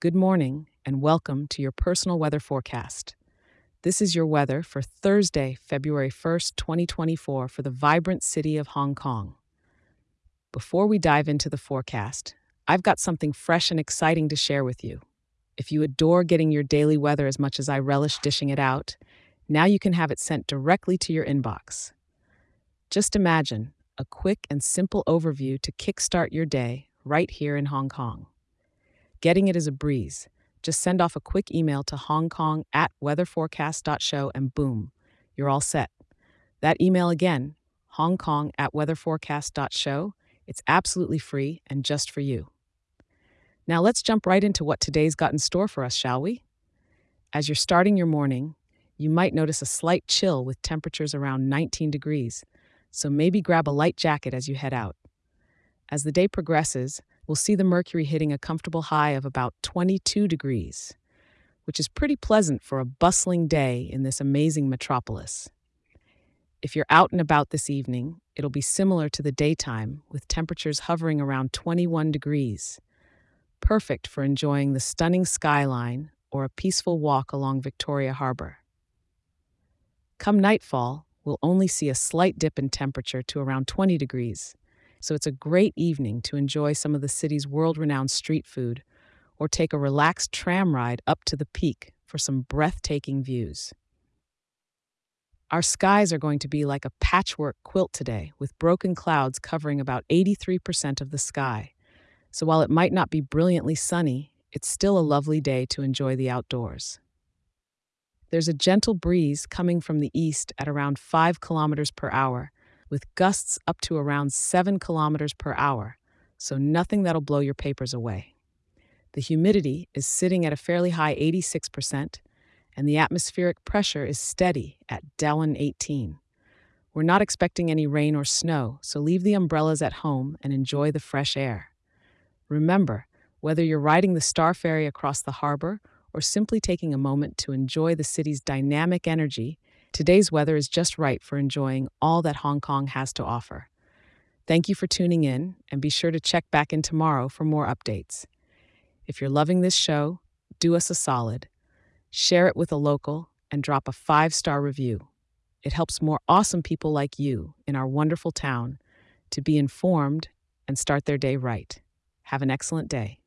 Good morning, and welcome to your personal weather forecast. This is your weather for Thursday, February 1st, 2024, for the vibrant city of Hong Kong. Before we dive into the forecast, I've got something fresh and exciting to share with you. If you adore getting your daily weather as much as I relish dishing it out, now you can have it sent directly to your inbox. Just imagine a quick and simple overview to kickstart your day right here in Hong Kong. Getting it is a breeze. Just send off a quick email to hongkong at weatherforecast.show and boom, you're all set. That email again, hongkong at weatherforecast.show, it's absolutely free and just for you. Now let's jump right into what today's got in store for us, shall we? As you're starting your morning, you might notice a slight chill with temperatures around 19 degrees, so maybe grab a light jacket as you head out. As the day progresses, we'll see the mercury hitting a comfortable high of about 22 degrees, which is pretty pleasant for a bustling day in this amazing metropolis. If you're out and about this evening, it'll be similar to the daytime, with temperatures hovering around 21 degrees. Perfect for enjoying the stunning skyline or a peaceful walk along Victoria Harbor. Come nightfall, we'll only see a slight dip in temperature to around 20 degrees so it's a great evening to enjoy some of the city's world renowned street food or take a relaxed tram ride up to the peak for some breathtaking views. Our skies are going to be like a patchwork quilt today, with broken clouds covering about 83% of the sky. So while it might not be brilliantly sunny, it's still a lovely day to enjoy the outdoors. There's a gentle breeze coming from the east at around 5 kilometers per hour, with gusts up to around 7 kilometers per hour, so nothing that'll blow your papers away. The humidity is sitting at a fairly high 86%, and the atmospheric pressure is steady at Darwin 18. We're not expecting any rain or snow, so leave the umbrellas at home and enjoy the fresh air. Remember, whether you're riding the Star Ferry across the harbor or simply taking a moment to enjoy the city's dynamic energy, Today's weather is just right for enjoying all that Hong Kong has to offer. Thank you for tuning in, and be sure to check back in tomorrow for more updates. If you're loving this show, do us a solid. Share it with a local and drop a five star review. It helps more awesome people like you in our wonderful town to be informed and start their day right. Have an excellent day.